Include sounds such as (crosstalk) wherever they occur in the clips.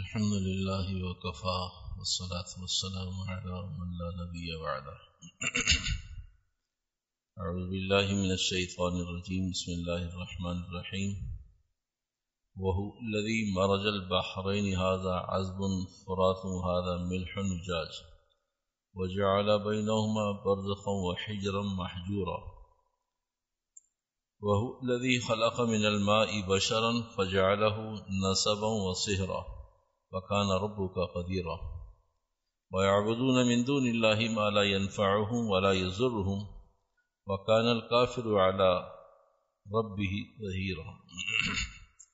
الحمد لله وكفى والصلاة والسلام على من لا نبي بعده. أعوذ بالله من الشيطان الرجيم. بسم الله الرحمن الرحيم. وهو الذي مرج البحرين. هذا عزب فرات هذا ملح نجاج. وجعل بينهما برزخا وحجرا محجورا. وهو الذي خلق من الماء بشرا فجعله نسبا وصهرا. وكان ربك قديرا. ويعبدون من دون الله ما لا ينفعهم ولا يزرهم وكان الكافر على ربه ظهيرا.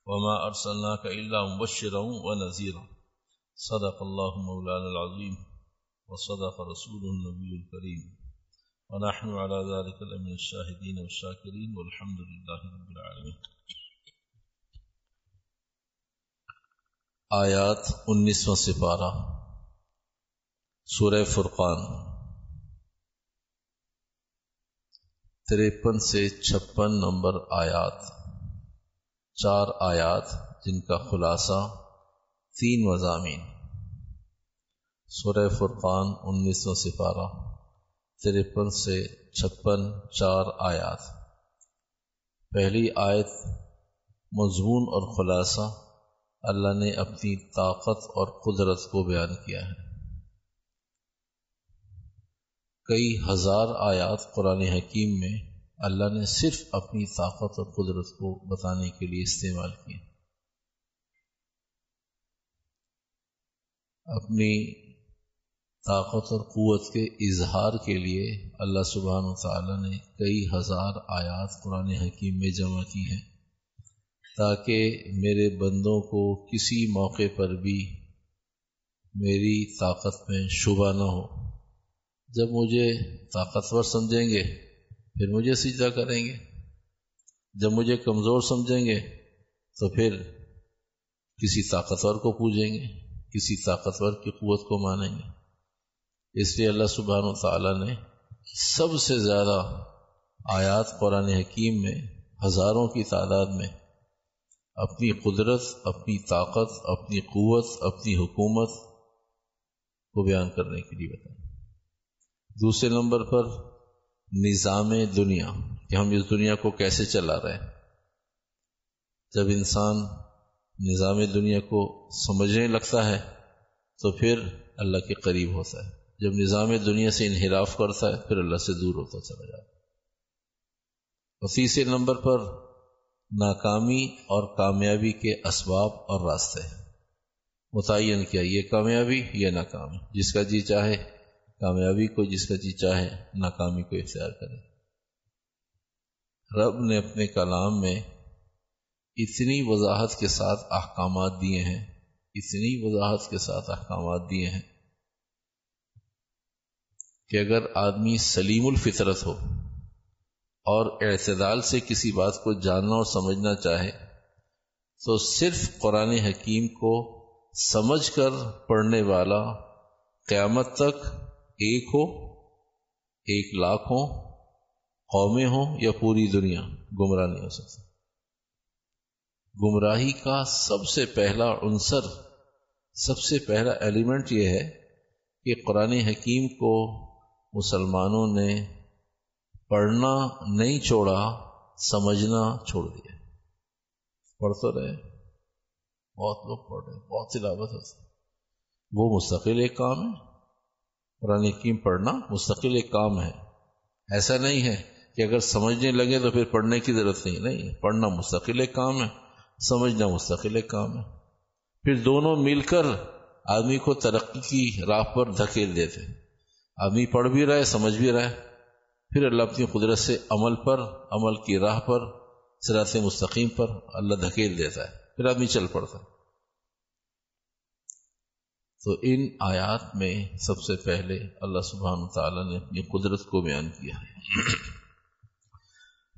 وما أرسلناك إلا مبشرا ونذيرا. صدق الله مولانا العظيم. وصدق رسول النبي الكريم. ونحن على ذلك لمن الشاهدين والشاكرين. والحمد لله رب العالمين. آیات انیسواں سپارہ، سورہ فرقان۔ تریپن سے چھپن نمبر آیات۔ چار آیات جن کا خلاصہ تین مضامین۔ سورہ فرقان انیسواں سپارہ ترپن سے چھپن چار آیات۔ پہلی آیت مضمون اور خلاصہ اللہ نے اپنی طاقت اور قدرت کو بیان کیا ہے۔ کئی ہزار آیات قرآن حکیم میں اللہ نے صرف اپنی طاقت اور قدرت کو بتانے کے لیے استعمال کیا اپنی طاقت اور قوت کے اظہار کے لیے اللہ سبحانہ و تعالیٰ نے کئی ہزار آیات قرآن حکیم میں جمع کی ہیں۔ تاکہ میرے بندوں کو کسی موقع پر بھی میری طاقت میں شبہ نہ ہو۔ جب مجھے طاقتور سمجھیں گے، پھر مجھے سجدہ کریں گے۔ جب مجھے کمزور سمجھیں گے، تو پھر کسی طاقتور کو پوجیں گے، کسی طاقتور کی قوت کو مانیں گے۔ اس لیے اللہ سبحانہ و تعالیٰ نے سب سے زیادہ آیات قرآن حکیم میں ہزاروں کی تعداد میں اپنی قدرت، اپنی طاقت، اپنی قوت، اپنی حکومت کو بیان کرنے کے لیے بتائیں۔ دوسرے نمبر پر نظام دنیا، کہ ہم اس دنیا کو کیسے چلا رہے ہیں۔ جب انسان نظام دنیا کو سمجھنے لگتا ہے، تو پھر اللہ کے قریب ہوتا ہے۔ جب نظام دنیا سے انحراف کرتا ہے، پھر اللہ سے دور ہوتا چلا جاتا اور تیسرے نمبر پر ناکامی اور کامیابی کے اسباب اور راستے متعین کیا، یہ کامیابی یہ ناکامی؟ جس کا جی چاہے، کامیابی کو جس کا جی چاہے، ناکامی کو اختیار کرے رب نے اپنے کلام میں اتنی وضاحت کے ساتھ احکامات دیے ہیں، اتنی وضاحت کے ساتھ احکامات دیے ہیں کہ اگر آدمی سلیم الفطرت ہو اور اعتدال سے کسی بات کو جاننا اور سمجھنا چاہے تو صرف قرآن حکیم کو سمجھ کر پڑھنے والا قیامت تک ایک ہو، ایک لاکھ ہوں، قومیں ہوں یا پوری دنیا گمراہ نہیں ہو سکتی۔ گمراہی کا سب سے پہلا عنصر، سب سے پہلا ایلیمنٹ یہ ہے کہ قرآن حکیم کو مسلمانوں نے پڑھنا نہیں چھوڑا، سمجھنا چھوڑ دیا۔ پڑھ تو رہے۔ بہت لوگ پڑھ رہے، بہت تلاوت ہوتی وہ مستقل ایک کام ہے۔ قرآن حکیم پڑھنا مستقل ایک کام ہے۔ ایسا نہیں ہے کہ اگر سمجھنے لگے تو پھر پڑھنے کی ضرورت نہیں نہیں۔ پڑھنا مستقل ایک کام ہے، سمجھنا مستقل ایک کام ہے۔ پھر دونوں مل کر آدمی کو ترقی کی راہ پر دھکیل دیتے۔ آدمی پڑھ بھی رہا ہے، سمجھ بھی رہا ہے۔ پھر اللہ اپنی قدرت سے عمل پر، عمل کی راہ پر سراط مستقیم پر اللہ دھکیل دیتا ہے، پھر آدمی چل پڑتا تو ان آیات میں سب سے پہلے اللہ سبحانہ تعالیٰ نے اپنی قدرت کو بیان کیا ہے۔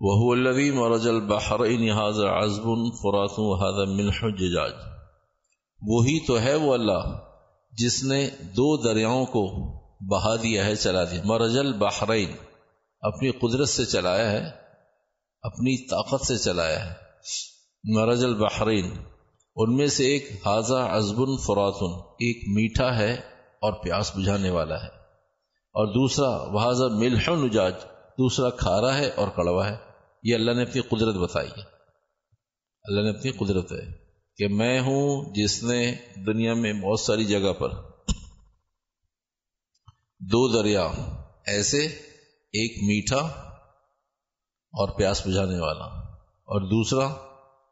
وہ الذي مرج البحرين هذا عذب فرات وهذا ملح ججاج۔ وہی تو ہے وہ اللہ جس نے دو دریاؤں کو بہا دیا ہے، چلا دیا۔ مرج البحرین اپنی قدرت سے چلایا ہے، اپنی طاقت سے چلایا ہے۔ مرج البحرین، ان میں سے ایک حاضہ ازبن فراتن، ایک میٹھا ہے اور پیاس بجھانے والا ہے۔ اور دوسرا وہ ملح نجاج، دوسرا کھارا ہے اور کڑوا ہے۔ یہ اللہ نے اپنی قدرت بتائی ہے۔ اللہ نے اپنی قدرت ہے کہ میں ہوں جس نے دنیا میں بہت ساری جگہ پر دو دریا ایسے ایک میٹھا اور پیاس بجھانے والا اور دوسرا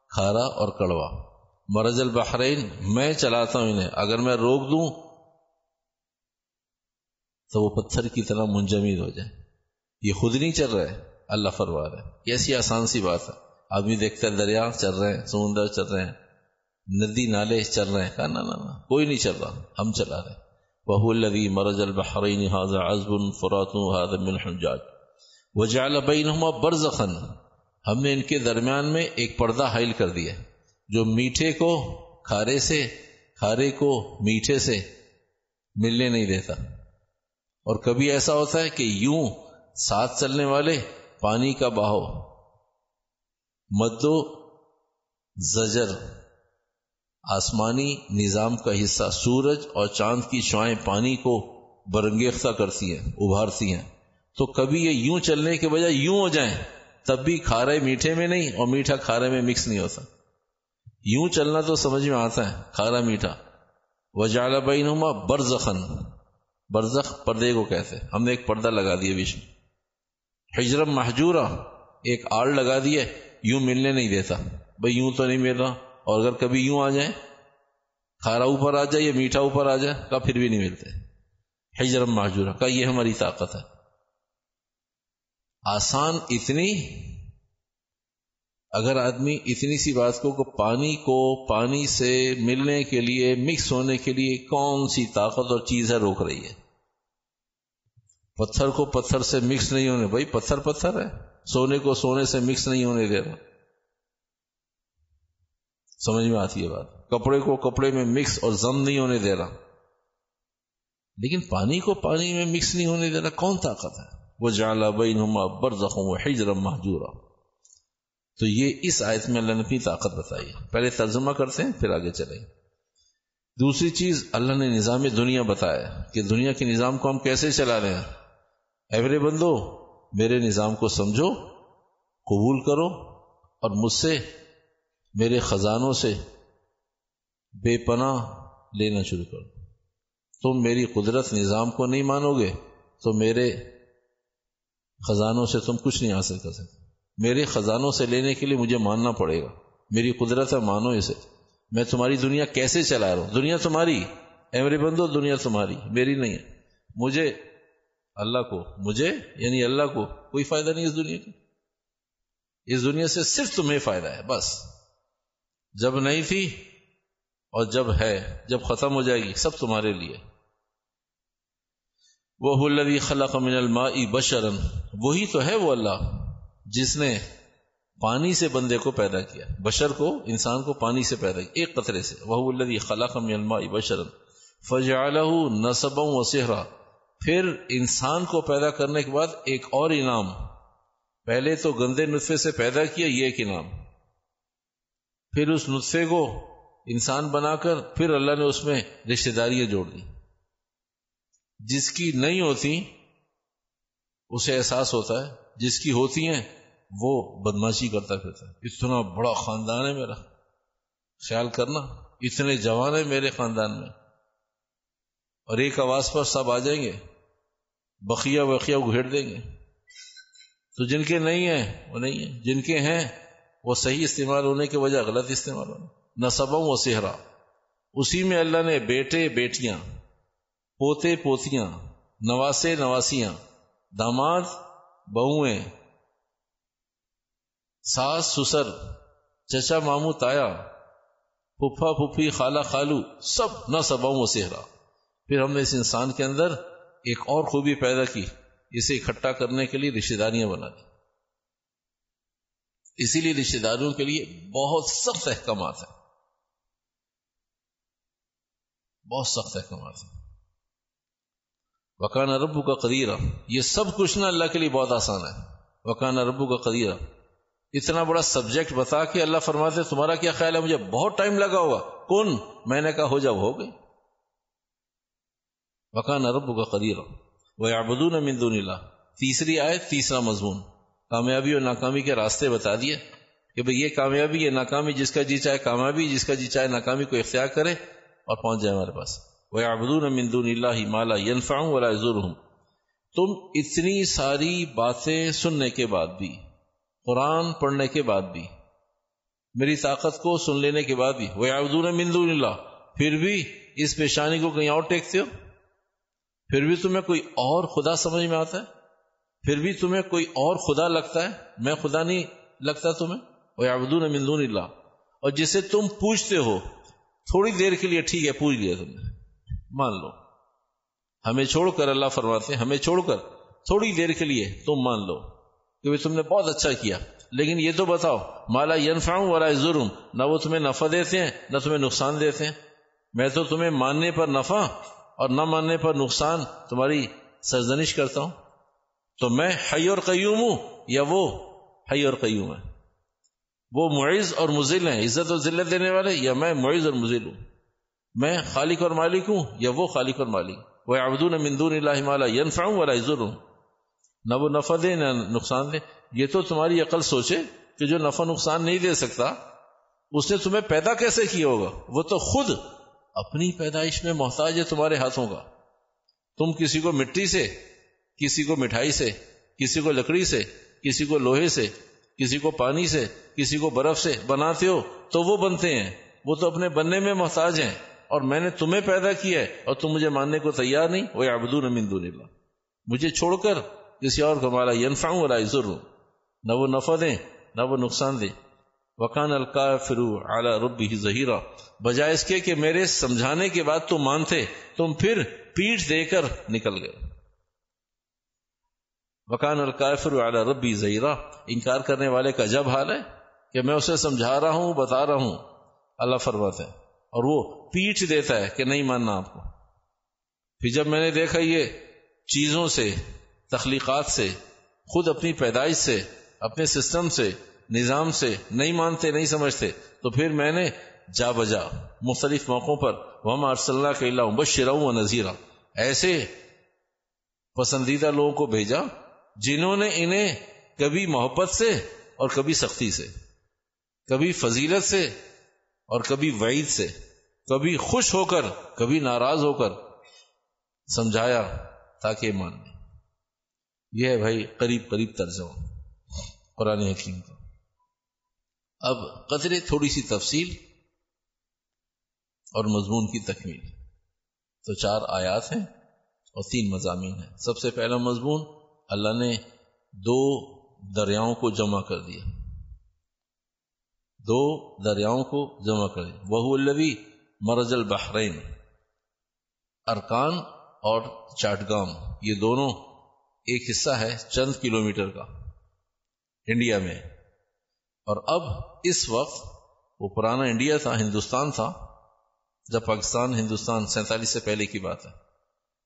کھارا اور کڑوا۔ مرض البحرین، میں چلاتا ہوں انہیں۔ اگر میں روک دوں تو وہ پتھر کی طرح منجمد ہو جائے یہ خود نہیں چل رہا ہے اللہ فروا رہا ہے کیسی آسان سی بات ہے۔ آدمی دیکھتا ہے، دریا چل رہے ہیں، سمندر چل رہے ہیں، ندی، نالے چل رہے ہیں۔ کہا نا نا کوئی نہیں چل رہا، ہم چلا رہے وہ الذي مرج البحرين، هذا عذب فرات، هذا ملح جاج وجعل بينهما برزخا. ہم نے ان کے درمیان میں ایک پردہ حائل کر دیا جو میٹھے کو کھارے سے، کھارے کو میٹھے سے ملنے نہیں دیتا۔ اور کبھی ایسا ہوتا ہے کہ یوں ساتھ چلنے والے پانی کا بہاؤ، مدو، زجر آسمانی نظام کا حصہ سورج اور چاند کی شوائیں پانی کو برنگیختہ کرتی ہیں، ابھارتی ہیں۔ تو کبھی یہ یوں چلنے کے بجائے یوں ہو جائیں، تب بھی کھارے میٹھے میں نہیں اور میٹھا کھارے میں مکس نہیں ہوتا یوں چلنا تو سمجھ میں آتا ہے، کھارا میٹھا۔ وجال بینما برزخن برزخ پردے کو کہتے ہم نے ایک پردہ لگا دیا بیچ میں۔ ہجرم محجورہ ایک آڑ لگا دیا یوں ملنے نہیں دیتا۔ بھائی یوں تو نہیں مل رہا۔ اور اگر کبھی یوں آ جائیں، کھارا اوپر آ جائے یا میٹھا اوپر آ جائے کا پھر بھی نہیں ملتے۔ ہجرم محجورہ کا یہ ہماری طاقت ہے۔ آسان اتنی، اگر آدمی اتنی سی بات کو کہ پانی کو پانی سے ملنے کے لیے مکس ہونے کے لیے کون سی طاقت اور چیز ہے روک رہی ہے؟ پتھر کو پتھر سے مکس نہیں ہونے، بھائی پتھر پتھر ہے۔ سونے کو سونے سے مکس نہیں ہونے دے رہا۔ سمجھ میں آتی ہے بات۔ کپڑے کو کپڑے میں مکس اور زم نہیں ہونے دے رہا۔ لیکن پانی کو پانی میں مکس نہیں ہونے دے رہا، کون طاقت ہے؟ وہ جالا بینما برزخوں حجرم محجورا۔ تو یہ اس آیت میں اللہ نے اپنی طاقت بتائی۔ پہلے ترجمہ کرتے ہیں، پھر آگے چلیں۔ دوسری چیز، اللہ نے نظام دنیا بتایا کہ دنیا کے نظام کو ہم کیسے چلا رہے ہیں۔ ایورے بندو، میرے نظام کو سمجھو، قبول کرو اور مجھ سے میرے خزانوں سے بے پناہ لینا شروع کرو تم میری قدرت نظام کو نہیں مانو گے تو میرے خزانوں سے تم کچھ نہیں حاصل کر سکتے۔ میرے خزانوں سے لینے کے لیے مجھے ماننا پڑے گا۔ میری قدرت ہے، مانو اسے۔ میں تمہاری دنیا کیسے چلا رہا ہوں؟ دنیا تمہاری۔ ایوری بندو، دنیا تمہاری، میری نہیں ہے۔ مجھے اللہ کو، مجھے یعنی اللہ کو کوئی فائدہ نہیں اس دنیا کا اس دنیا سے صرف تمہیں فائدہ ہے، بس۔ جب نہیں تھی اور جب ہے، جب ختم ہو جائے گی سب تمہارے لیے۔ وہ الذي خلق من الماء بشرن وہی تو ہے وہ اللہ جس نے پانی سے بندے کو پیدا کیا۔ بشر کو، انسان کو پانی سے پیدا کیا، ایک قطرے سے۔ وہ الذي خلق من الماء بشرن فجعله نسبا وسهرا پھر انسان کو پیدا کرنے کے بعد ایک اور انعام۔ پہلے تو گندے نطفے سے پیدا کیا، یہ ایک انعام۔ پھر اس نطفے کو انسان بنا کر پھر اللہ نے اس میں رشتے داریاں جوڑ دی جس کی نہیں ہوتی، اسے احساس ہوتا ہے، جس کی ہوتی ہیں، وہ بدماشی کرتا پھرتا ہے۔ اتنا بڑا خاندان ہے میرا۔ خیال کرنا، اتنے جوان ہیں میرے خاندان میں۔ اور ایک آواز پر سب آ جائیں گے، بقیہ وقیہ گھیڑ دیں گے۔ تو جن کے نہیں ہیں، وہ نہیں ہیں۔ جن کے ہیں وہ صحیح استعمال ہونے کے وجہ غلط استعمال ہونے نصبوں و سہرا اسی میں اللہ نے بیٹے بیٹیاں، پوتے پوتیاں، نواسے نواسیاں، داماد بہویں ساس سسر، چچا مامو تایا پھپھا پھپھی خالہ خالو، سب نہ سبوں و سہرا پھر ہم نے اس انسان کے اندر ایک اور خوبی پیدا کی، اسے اکٹھا کرنے کے لیے رشتے داریاں بنا دی۔ اسی لیے رشتے داریوں کے لیے بہت سخت احکامات ہیں۔ بہت سخت احکامات ہیں۔ وکان ربو کا قدیرہ یہ سب کچھ نا اللہ کے لیے بہت آسان ہے۔ وکان ربو کا قدیرہ اتنا بڑا سبجیکٹ بتا کے اللہ فرماتے تمہارا کیا خیال ہے؟ مجھے بہت ٹائم لگا ہوگا کون؟ میں نے کہا، ہو جاؤ، ہو گئے۔ وکان رب کا قدیر وہ آبدون مندون اللہ تیسری آئے تیسرا مضمون۔ کامیابی اور ناکامی کے راستے بتا دیے کہ بھئی یہ کامیابی، یہ ناکامی جس کا جی چاہے کامیابی، جس کا جی چاہے ناکامی کو اختیار کرے اور پہنچ جائے ہمارے پاس۔ وہ آبدون مندون اللہ مالا ینفاؤں والا ضرور ہوں تم اتنی ساری باتیں سننے کے بعد بھی، قرآن پڑھنے کے بعد بھی، میری طاقت کو سن لینے کے بعد بھی وہ آبدون مندون اللہ پھر بھی اس پیشانی کو کہیں اور ٹیکتے ہو؟ پھر بھی تمہیں کوئی اور خدا سمجھ میں آتا ہے؟ پھر بھی تمہیں کوئی اور خدا لگتا ہے؟ میں خدا نہیں لگتا تمہیں؟ وہ مندون اللہ اور جسے تم پوچھتے ہو، تھوڑی دیر کے لیے ٹھیک ہے، پوچھ لیا تم نے۔ مان لو۔ ہمیں چھوڑ کر اللہ فرماتے ہیں، ہمیں چھوڑ کر تھوڑی دیر کے لیے تم مان لو کہ تم نے بہت اچھا کیا۔ لیکن یہ تو بتاؤ مالا ینفاؤں والا ظلم نہ وہ تمہیں نفع دیتے ہیں، نہ تمہیں نقصان دیتے ہیں۔ میں تو تمہیں ماننے پر نفع اور نہ ماننے پر نقصان تمہاری سرزنش کرتا ہوں۔ تو میں حی اور قیوم ہوں یا وہ حی اور قیوم ہے؟ وہ معیز اور مزل ہیں، عزت اور ذلت دینے والے یا میں معیز اور مزل ہوں؟ میں خالق اور مالک ہوں یا وہ خالق اور مالک؟ وہ ابدون مندون اللہ مالا ینفاؤں والا عزر ہوں نہ وہ نفع دے، نہ نقصان دے۔ یہ تو تمہاری عقل سوچے کہ جو نفع نقصان نہیں دے سکتا، اس نے تمہیں پیدا کیسے کیا ہوگا؟ وہ تو خود اپنی پیدائش میں محتاج ہے تمہارے ہاتھوں کا۔ تم کسی کو مٹی سے کسی کو مٹھائی سے، کسی کو لکڑی سے، کسی کو لوہے سے، کسی کو پانی سے، کسی کو برف سے بناتے ہو تو وہ بنتے ہیں۔ وہ تو اپنے بننے میں محتاج ہیں۔ اور میں نے تمہیں پیدا کیا ہے اور تم مجھے ماننے کو تیار نہیں۔ وہ ابدون مندون اللہ۔ مجھے چھوڑ کر کسی اور کو مالا ینفاؤں والا ضرور نہ وہ نفع دیں، نہ وہ نقصان دیں۔ وکان القا فرو اعلی ربی ظہیرہ بجائے اس کے کہ میرے سمجھانے کے بعد تم مانتے، تم پھر پیٹ دے کر نکل گئے۔ وکان القافر اعلی ربی ظہیرہ انکار کرنے والے کا جب حال ہے کہ میں اسے سمجھا رہا ہوں، بتا رہا ہوں۔ اللہ فرماتے ہے اور وہ پیٹ دیتا ہے کہ نہیں ماننا آپ کو۔ پھر جب میں نے دیکھا یہ چیزوں سے، تخلیقات سے، خود اپنی پیدائش سے، اپنے سسٹم سے، نظام سے نہیں مانتے، نہیں سمجھتے، تو پھر میں نے جا بجا مختلف موقعوں پر وہ اللہ کے اللہ بس و نذیرہ ایسے پسندیدہ لوگوں کو بھیجا جنہوں نے انہیں کبھی محبت سے اور کبھی سختی سے، کبھی فضیلت سے اور کبھی وعید سے، کبھی خوش ہو کر، کبھی ناراض ہو کر سمجھایا تاکہ مان لیں یہ ہے بھائی قریب قریب ترجمہ قرآن حکیم کا۔ اب قدرے تھوڑی سی تفصیل اور مضمون کی تکمیل۔ تو چار آیات ہیں اور تین مضامین ہیں۔ سب سے پہلا مضمون اللہ نے دو دریاؤں کو جمع کر دیا۔ دو دریاؤں کو جمع کر دیا۔ وہ البی مرج البحرین۔ ارکان اور چاٹگام، یہ دونوں ایک حصہ ہے چند کلومیٹر کا انڈیا میں۔ اور اب اس وقت وہ پرانا انڈیا تھا، ہندوستان تھا، جب پاکستان، ہندوستان سینتالیس سے پہلے کی بات ہے۔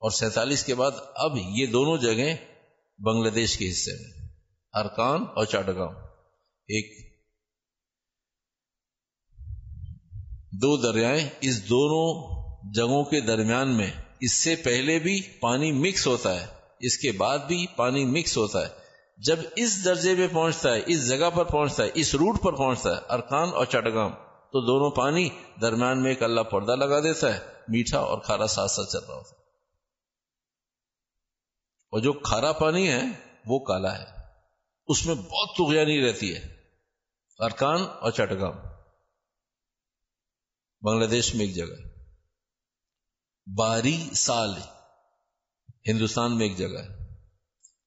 اور سینتالیس کے بعد اب یہ دونوں جگہیں بنگلہ دیش کے حصے میں۔ ارکان اور چاٹگام ایک، دو دریائیں اس دونوں جگہوں کے درمیان میں۔ اس سے پہلے بھی پانی مکس ہوتا ہے، اس کے بعد بھی پانی مکس ہوتا ہے۔ جب اس درجے پہ پہنچتا ہے، اس جگہ پر پہنچتا ہے، اس روٹ پر پہنچتا ہے، ارکان اور چٹگام تو دونوں پانی درمیان میں ایک اللہ پردہ لگا دیتا ہے، میٹھا اور کھارا ساتھ ساتھ چل رہا ہوتا ہے۔ اور جو کھارا پانی ہے وہ کالا ہے۔ اس میں بہت تغیانی رہتی ہے۔ ارکان اور چٹگام۔ بنگلہ دیش میں ایک جگہ۔ باری سال۔ ہندوستان میں ایک جگہ۔ ہے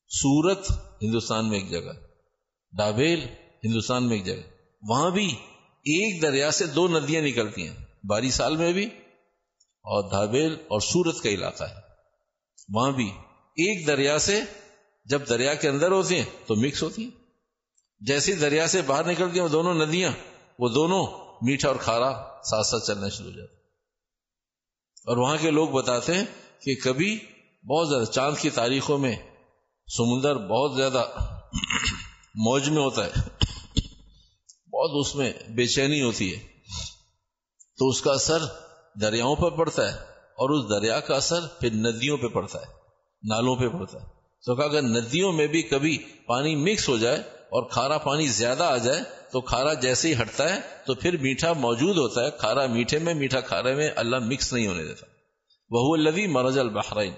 سورت ہندوستان میں ایک جگہ۔ ڈابیل ہندوستان میں ایک جگہ۔ وہاں بھی ایک دریا سے دو ندیاں نکلتی ہیں۔ باری سال میں بھی اور دھابیل اور سورت کا علاقہ ہے۔ وہاں بھی ایک دریا سے جب دریا کے اندر ہوتی ہیں تو مکس ہوتی ہیں۔ جیسی دریا سے باہر نکلتی ہیں وہ دونوں ندیاں، وہ دونوں میٹھا اور کھارا ساتھ ساتھ چلنا شروع ہو جاتا اور وہاں کے لوگ بتاتے ہیں کہ کبھی بہت زیادہ، چاند کی تاریخوں میں سمندر بہت زیادہ موج میں ہوتا ہے، بہت اس میں بے چینی ہوتی ہے۔ تو اس کا اثر دریاؤں پر پڑتا ہے اور اس دریا کا اثر پھر ندیوں پہ پڑتا ہے۔ نالوں پہ پڑتا ہے۔ تو اگر ندیوں میں بھی کبھی پانی مکس ہو جائے اور کھارا پانی زیادہ آ جائے، تو کھارا جیسے ہی ہٹتا ہے، تو پھر میٹھا موجود ہوتا ہے۔ کھارا میٹھے میں، میٹھا کھارے میں اللہ مکس نہیں ہونے دیتا۔ وہ لوی مرج البحرین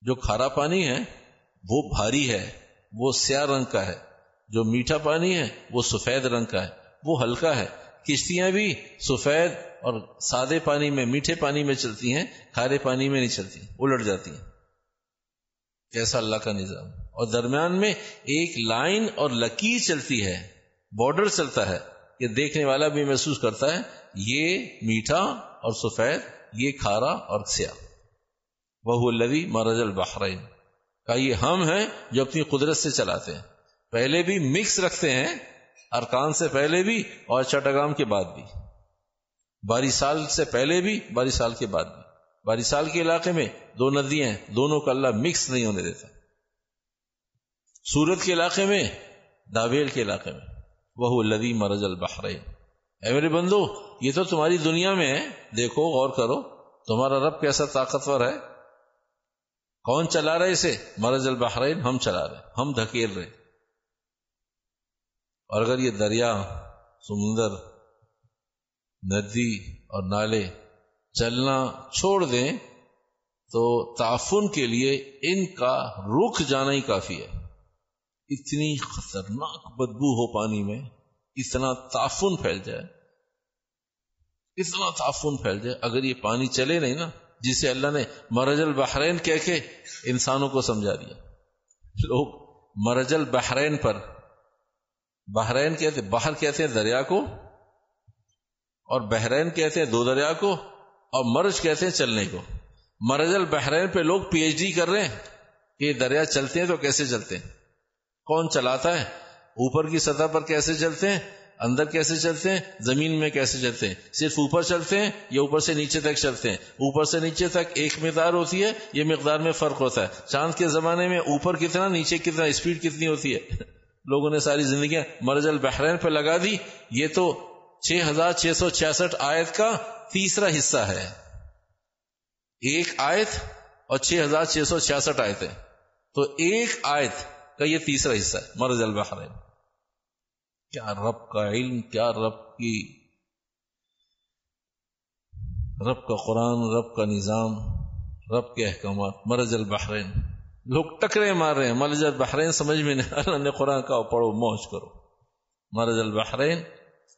جو کھارا پانی ہے، وہ بھاری ہے، وہ سیاہ رنگ کا ہے۔ جو میٹھا پانی ہے، وہ سفید رنگ کا ہے۔ وہ ہلکا ہے۔ کشتیاں بھی سفید اور سادے پانی میں، میٹھے پانی میں چلتی ہیں، کھارے پانی میں نہیں چلتی، الٹ جاتی ہیں۔ کیسا اللہ کا نظام۔ اور درمیان میں ایک لائن اور لکیر چلتی ہے، بارڈر چلتا ہے کہ دیکھنے والا بھی محسوس کرتا ہے، یہ میٹھا اور سفید، یہ کھارا اور سیاہ۔ وہ لوی مرج البحرین۔ کا یہ ہم ہیں جو اپنی قدرت سے چلاتے ہیں۔ پہلے بھی مکس رکھتے ہیں ارکان سے پہلے بھی اور چٹاگام کے بعد بھی۔ باری سال سے پہلے بھی، باری سال کے بعد بھی۔ باری سال کے علاقے میں دو ندیاں ہیں، دونوں کا اللہ مکس نہیں ہونے دیتا۔ سورت کے علاقے میں، داویل کے علاقے میں۔ وہ لدی مرج البحرین۔ اے میرے بندو، یہ تو تمہاری دنیا میں ہے۔ دیکھو، غور کرو، تمہارا رب کیسا طاقتور ہے؟ کون چلا رہے اسے؟ مرج البحرین، ہم چلا رہے ہم دھکیل رہے اور اگر یہ دریا، سمندر، ندی اور نالے چلنا چھوڑ دیں، تو تعفن کے لیے ان کا رخ جانا ہی کافی ہے۔ اتنی خطرناک بدبو ہو پانی میں اتنا تعفن پھیل جائے۔ اتنا تعفن پھیل جائے۔ اگر یہ پانی چلے نہیں نا، جسے اللہ نے مرج البحرین کہہ کے انسانوں کو سمجھا دیا۔ لوگ مرج البحرین پر بحرین کہتے باہر کہتے ہیں دریا کو اور بحرین کہتے ہیں دو دریا کو اور مرج کہتے ہیں چلنے کو۔ مرج البحرین پہ لوگ پی ایچ ڈی کر رہے ہیں کہ دریا چلتے ہیں تو کیسے چلتے ہیں؟ کون چلاتا ہے؟ اوپر کی سطح پر کیسے چلتے ہیں؟ اندر کیسے چلتے ہیں؟ زمین میں کیسے چلتے ہیں؟ صرف اوپر چلتے ہیں یا اوپر سے نیچے تک چلتے ہیں؟ اوپر سے نیچے تک ایک مقدار ہوتی ہے، یہ مقدار میں فرق ہوتا ہے۔ چاند کے زمانے میں اوپر کتنا، نیچے کتنا، اسپیڈ کتنی ہوتی ہے؟ لوگوں نے ساری زندگیاں مرج البحرین پہ لگا دی۔ یہ تو چھ ہزار چھ سو چھیاسٹھ آیت کا تیسرا حصہ ہے۔ ایک آیت اور چھ ہزار چھ سو چھیاسٹھ آیت تو ایک آیت کا یہ تیسرا حصہ ہے مرج البحرین کیا رب کا علم، کیا رب کی رب کا قرآن، رب کا نظام، رب کے احکامات مرج البحرین لوگ ٹکرے مار رہے ہیں۔ مرج البحرین سمجھ میں نہیں، اللہ نے قرآن کا پڑھو، موج کرو۔ مرج البحرین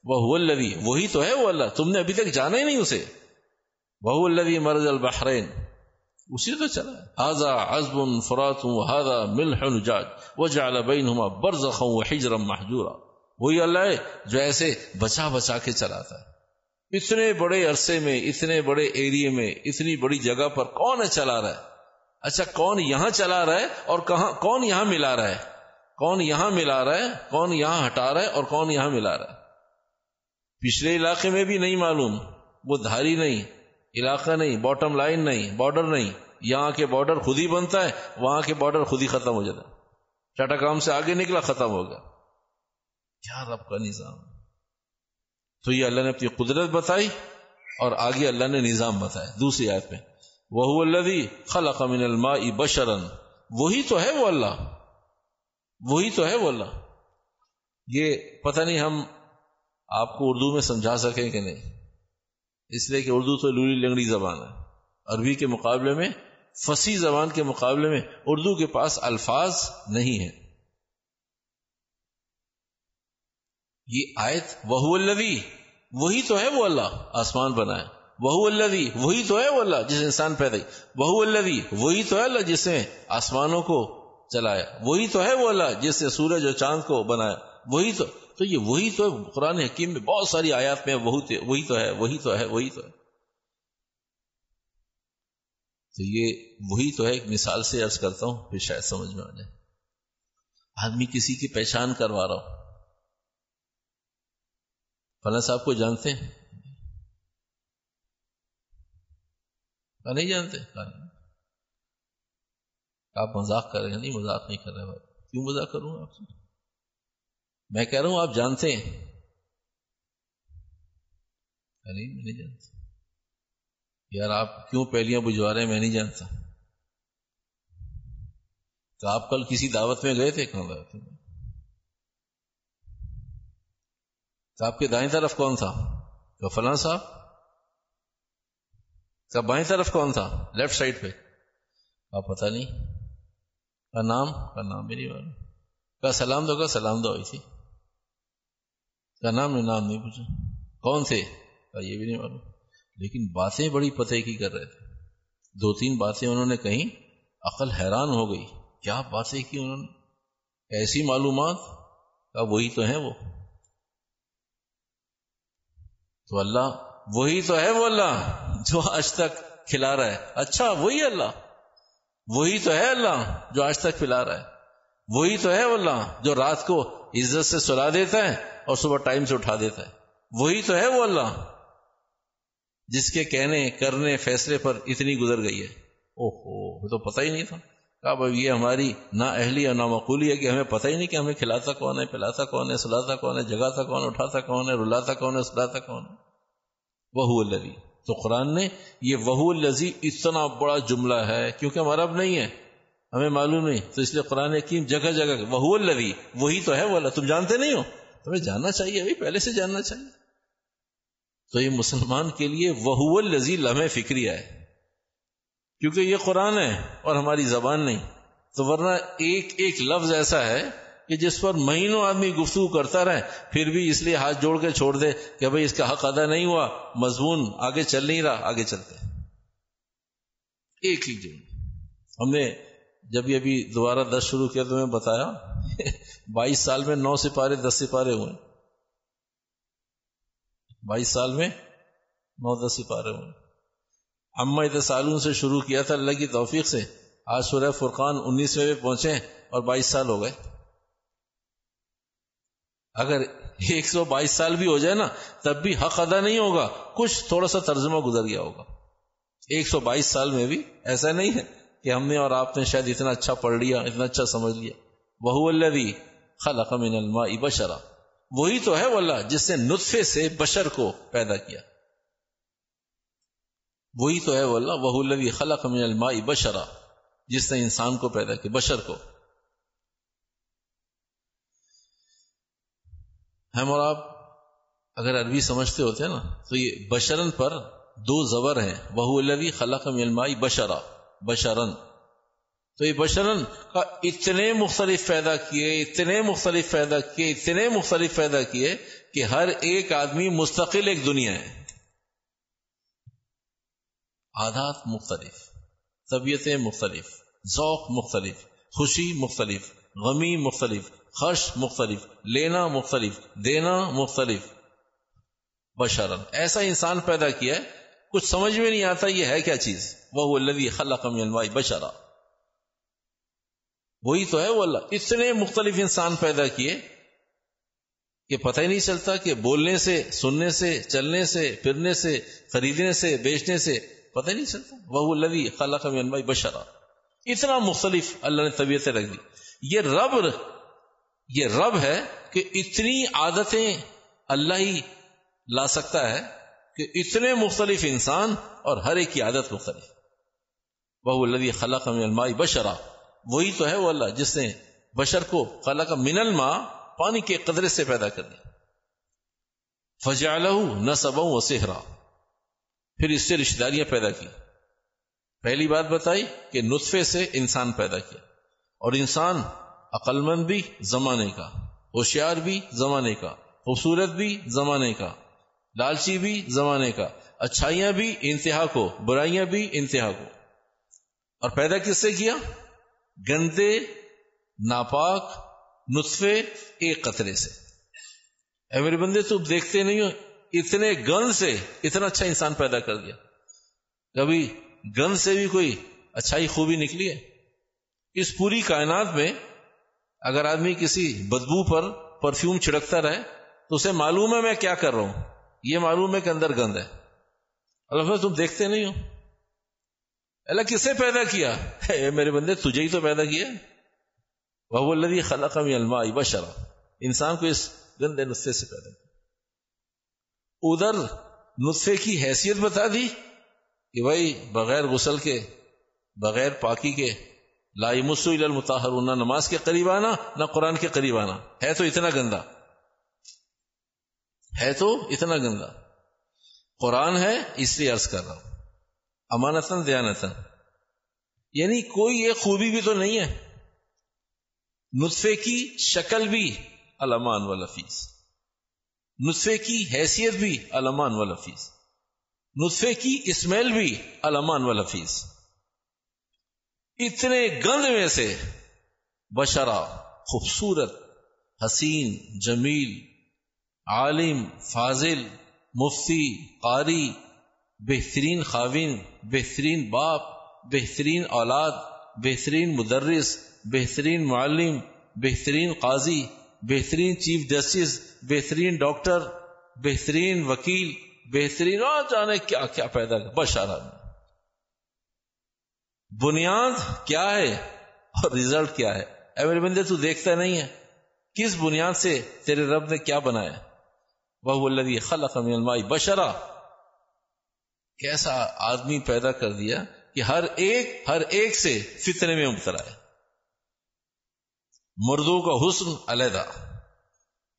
وہ الذی، وہی تو ہے وہ اللہ۔ تم نے ابھی تک جانا ہی نہیں اسے۔ وہ الذی مرج البحرین اسی تو چلا۔ آزا ازب فرات ہاضا ملح جاج وہ جال بین ہما برز خوں ہجرم محجورا۔ وہی اللہ ہے جو ایسے بچا بچا کے چلاتا ہے۔ اتنے بڑے عرصے میں، اتنے بڑے ایریے میں، اتنی بڑی جگہ پر کون ہے چلا رہا ہے؟ اچھا کون یہاں چلا رہا ہے اور کہاں، کون یہاں ملا رہا ہے؟ کون یہاں ملا رہا ہے، کون یہاں ہٹا رہا ہے اور کون یہاں ملا رہا ہے؟ پچھلے علاقے میں بھی نہیں معلوم، وہ دھاری نہیں، علاقہ نہیں باٹم لائن نہیں بارڈر نہیں، یہاں کے بارڈر خود ہی بنتا ہے، وہاں کے بارڈر خود ہی ختم ہو جاتا ہے۔ ٹاٹا کام سے آگے نکلا، ختم ہو گیا۔ کیا رب کا نظام؟ تو یہ اللہ نے اپنی قدرت بتائی اور آگے اللہ نے نظام بتایا۔ دوسری آیت میں۔ وہ الدی خلق من الماء بشرن وہی تو ہے وہ اللہ۔ وہی تو ہے وہ اللہ۔ یہ پتہ نہیں ہم آپ کو اردو میں سمجھا سکیں کہ نہیں۔ اس لیے کہ اردو تو لولی لنگڑی زبان ہے۔ عربی کے مقابلے میں، فصیح زبان کے مقابلے میں اردو کے پاس الفاظ نہیں ہے یہ آیت وہ الدی وہی تو ہے وہ اللہ۔ آسمان بنائے وہ اللہ وہی تو ہے وہ اللہ جس انسان پیدا وہ اللہ وہی تو ہے اللہ جس نے آسمانوں کو چلایا وہی تو ہے وہ اللہ جس نے سورج اور چاند کو بنایا۔ وہی تو تو یہ وہی تو ہے۔ قرآن حکیم میں بہت ساری آیات میں وہی تو ہے، وہی تو ہے، وہی تو ہے۔ تو یہ وہی تو ہے، ایک مثال سے عرض کرتا ہوں، پھر شاید سمجھ میں آ جائے۔ آدمی کسی کی پہچان کروا رہا ہوں فلاں صاحب کو جانتے ہیں؟ نہیں جانتے؟ آپ مذاق کر رہے ہیں، نہیں، مذاق نہیں کر رہے بھائی۔ کیوں مذاق کروں آپ سے؟ میں کہہ رہا ہوں، آپ جانتے ہیں۔ نہیں، میں نہیں جانتا۔ یار، آپ کیوں پہلیاں بجوا رہے ہیں؟ میں نہیں جانتا۔ تو آپ کل کسی دعوت میں گئے تھے؟ کہاں دعوت میں؟ تو آپ کے دائیں طرف کون تھا؟ فلاں صاحب؟ کا بائیں طرف کون تھا؟ لیفٹ سائڈ پہ۔ آپ پتہ نہیں۔ کا نام؟ کا نام بھی نہیں معلوم۔ کا سلام دو، کا سلام دو ہوئی تھی کا نام نے نام نہیں پوچھا۔ کون تھے؟ کا یہ بھی نہیں معلوم۔ لیکن باتیں بڑی پتہ کی کر رہے تھے۔ دو تین باتیں انہوں نے کہیں۔ عقل حیران ہو گئی۔ کیا باتیں کی انہوں نے؟ ایسی معلومات؟ کا وہی تو ہیں وہ۔ تو اللہ، وہی تو ہے وہ اللہ۔ جو آج تک کھلا رہا ہے۔ اچھا وہی اللہ۔ وہی تو ہے اللہ جو آج تک پلا رہا ہے۔ وہی تو ہے اللہ جو رات کو عزت سے سلا دیتا ہے اور صبح ٹائم سے اٹھا دیتا ہے۔ وہی تو ہے وہ اللہ جس کے کہنے، کرنے، فیصلے پر اتنی گزر گئی ہے۔ او ہو تو پتہ ہی نہیں تھا۔ کہا بھائی، یہ ہماری نہ اہلی اور نہ مقولی ہے کہ ہمیں پتہ ہی نہیں کہ ہمیں کھلاتا کون ہے، پلاتا کون ہے، سلاتا کون ہے، جگاتا کون ہے، اٹھاتا کون ہے، رلاتا کون ہے، سلاتا کون ہے۔ وہ اللہ تو قرآن نے یہ وہ لذی اتنا بڑا جملہ ہے کیونکہ ہمارا اب نہیں ہے، ہمیں معلوم نہیں۔ تو اس لیے قرآن حکیم جگہ جگہ وہ لوی وہی تو ہے وہ تم جانتے نہیں ہو۔ تمہیں جاننا چاہیے ابھی، پہلے سے جاننا چاہیے۔ تو یہ مسلمان کے لیے وہ لذی لمحے فکری ہے۔ کیونکہ یہ قرآن ہے اور ہماری زبان نہیں۔ تو ورنہ ایک ایک لفظ ایسا ہے کہ جس پر مہینوں آدمی گفتگو کرتا رہے، پھر بھی اس لیے ہاتھ جوڑ کے چھوڑ دے کہ بھائی اس کا حق ادا نہیں ہوا، مضمون آگے چل نہیں رہا، آگے چلتے ایک ہی دن ہم نے جب یہ ابھی دوبارہ دس شروع کیا تو میں بتایا، (laughs) بائیس سال میں نو سپارے، دس سپارے ہوئے۔ بائیس سال میں نو، دس سپارے ہوئے۔ اما سالوں سے شروع کیا تھا، اللہ کی توفیق سے۔ آج سورہ فرقان انیسویں میں پہنچے اور بائیس سال ہو گئے۔ اگر ایک سو بائیس سال بھی ہو جائے نا، تب بھی حق ادا نہیں ہوگا۔ کچھ تھوڑا سا ترجمہ گزر گیا ہوگا۔ ایک سو بائیس سال میں بھی ایسا نہیں ہے کہ ہم نے اور آپ نے شاید اتنا اچھا پڑھ لیا، اتنا اچھا سمجھ لیا۔ وہ خلق من الماء بشرا۔ وہی تو ہے وہ اللہ جس نے نطفے سے بشر کو پیدا کیا۔ وہی تو ہے وہ اللہ خلق من الماء بشرا۔ جس نے انسان کو پیدا کیا، بشر کو۔ ہم اور آپ اگر عربی سمجھتے ہوتے ہیں نا، تو یہ بشرن پر دو زبر ہیں۔ وہ الوی خلق ملمائی بشرا۔ بشرن۔ تو یہ بشرن کا اتنے مختلف پیدا کیے، اتنے مختلف پیدا کیے، اتنے مختلف پیدا کیے کہ ہر ایک آدمی مستقل ایک دنیا ہے۔ عادات مختلف، طبیعتیں مختلف، ذوق مختلف، خوشی مختلف، غمی مختلف خرش مختلف، لینا مختلف، دینا مختلف۔ بشرن ایسا انسان پیدا کیا ہے، کچھ سمجھ میں نہیں آتا یہ ہے کیا چیز۔ وہ الذي خلق من بشرا۔ وہی تو ہے وہ اللہ۔ اتنے مختلف انسان پیدا کیے کہ پتہ ہی نہیں چلتا کہ بولنے سے، سننے سے، چلنے سے، پھرنے سے، خریدنے سے، بیچنے سے، پتہ ہی نہیں چلتا۔ وہ الذي خلق من الماء بشرا۔ اتنا مختلف اللہ نے طبیعتیں رکھ دی۔ یہ رب یہ رب ہے کہ اتنی عادتیں اللہ ہی لا سکتا ہے کہ اتنے مختلف انسان اور ہر ایک کی عادت مختلف۔ وہ اللہ خلق من الماء بشرا۔ وہی تو ہے وہ اللہ جس نے بشر کو خلق من الماء پانی کے قدرے سے پیدا کر دیا فجالہ نصب و پھر اس سے رشتے داریاں پیدا کی۔ پہلی بات بتائی کہ نطفے سے انسان پیدا کیا۔ اور انسان عقل مند بھی زمانے کا، ہوشیار بھی زمانے کا، خوبصورت بھی زمانے کا، لالچی بھی زمانے کا، اچھائیاں بھی انتہا کو، برائیاں بھی انتہا کو۔ اور پیدا کس سے کیا؟ گندے، ناپاک، نطفے، ایک قطرے سے۔ اے میرے بندے، تو دیکھتے نہیں ہو، اتنے گند سے اتنا اچھا انسان پیدا کر دیا۔ کبھی گند سے بھی کوئی اچھائی خوبی نکلی ہے؟ اس پوری کائنات میں اگر آدمی کسی بدبو پر پرفیوم چھڑکتا رہے، تو اسے معلوم ہے میں کیا کر رہا ہوں۔ یہ معلوم ہے کہ اندر گند ہے۔ اللہ تم دیکھتے نہیں ہو۔ اللہ کسے پیدا کیا؟ (laughs) اے میرے بندے، تجھے ہی تو پیدا کیا۔ وہ اللہ خلق الما بشرا۔ انسان کو اس گندے نسخے سے پیدا ادھر نسخے کی حیثیت بتا دی کہ بھائی، بغیر غسل کے، بغیر پاکی کے لائی مسو المتاحر نہ نماز کے قریب آنا، نہ قرآن کے قریب آنا۔ ہے تو اتنا گندا۔ ہے تو اتنا گندا۔ قرآن ہے، اس لیے عرض کر رہا ہوں۔ امانتن دیانتن یعنی کوئی یہ خوبی بھی تو نہیں ہے۔ نطفے کی شکل بھی علمان و لفیظ نطفے کی حیثیت بھی علمان و لفیظ نطفے کی اسمیل بھی علمان و لفیظ اتنے گند میں سے بشرا، خوبصورت، حسین، جمیل، عالم، فاضل، مفتی، قاری، بہترین خاوین بہترین باپ، بہترین اولاد، بہترین مدرس، بہترین معلم، بہترین قاضی، بہترین چیف جسٹس، بہترین ڈاکٹر، بہترین وکیل، بہترین اور جانے کیا کیا پیدا کر بشارہ بنیاد کیا ہے اور ریزلٹ کیا ہے؟ اے میرے بندے، تو دیکھتا نہیں ہے۔ کس بنیاد سے تیرے رب نے کیا بنایا؟ وہ اللہ خلق من الماء بشرا۔ کیسا آدمی پیدا کر دیا کہ ہر ایک ہر ایک سے فتنے میں مبتلا ہے۔ مردوں کا حسن علیحدہ،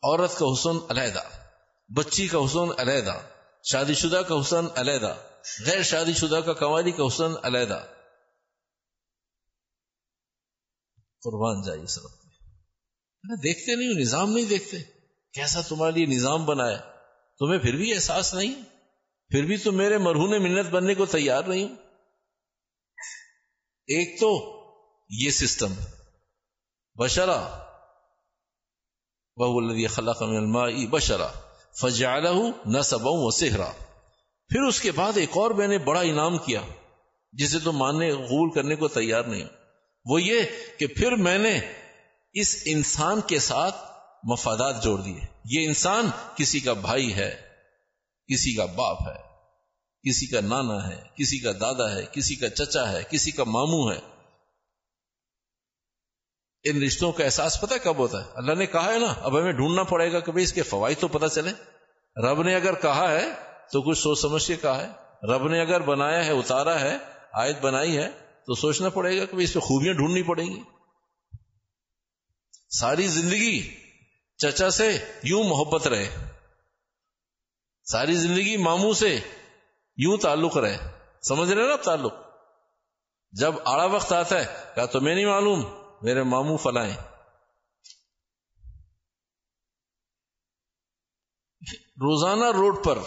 عورت کا حسن علیحدہ، بچی کا حسن علیحدہ، شادی شدہ کا حسن علیحدہ، غیر شادی شدہ کا قوالی کا حسن علیحدہ۔ قربان جائیے سر دیکھتے نہیں نظام نہیں دیکھتے۔ کیسا تمہارے لیے نظام بنایا؟ تمہیں پھر بھی احساس نہیں؟ پھر بھی تم میرے مرہون منت بننے کو تیار نہیں ایک تو یہ سسٹم بشرا بہ خلق بشرا فجالہ نہ سب و سہرا پھر اس کے بعد ایک اور میں نے بڑا انعام کیا، جسے تو ماننے غول کرنے کو تیار نہیں وہ یہ کہ پھر میں نے اس انسان کے ساتھ مفادات جوڑ دیے۔ یہ انسان کسی کا بھائی ہے، کسی کا باپ ہے، کسی کا نانا ہے، کسی کا دادا ہے، کسی کا چچا ہے، کسی کا ماموں ہے۔ ان رشتوں کا احساس پتہ کب ہوتا ہے؟ اللہ نے کہا ہے نا، اب ہمیں ڈھونڈنا پڑے گا کہ بھائی اس کے فوائد تو پتہ چلے۔ رب نے اگر کہا ہے تو کچھ سوچ سمجھ کے کہا ہے۔ رب نے اگر بنایا ہے، اتارا ہے، آیت بنائی ہے تو سوچنا پڑے گا کہ اس پہ خوبیاں ڈھونڈنی پڑیں گی۔ ساری زندگی چچا سے یوں محبت رہے۔ ساری زندگی ماموں سے یوں تعلق رہے۔ سمجھ رہے نا تعلق؟ جب آڑا وقت آتا ہے، کہا تو میں نہیں معلوم، میرے ماموں فلائیں۔ روزانہ روڈ پر،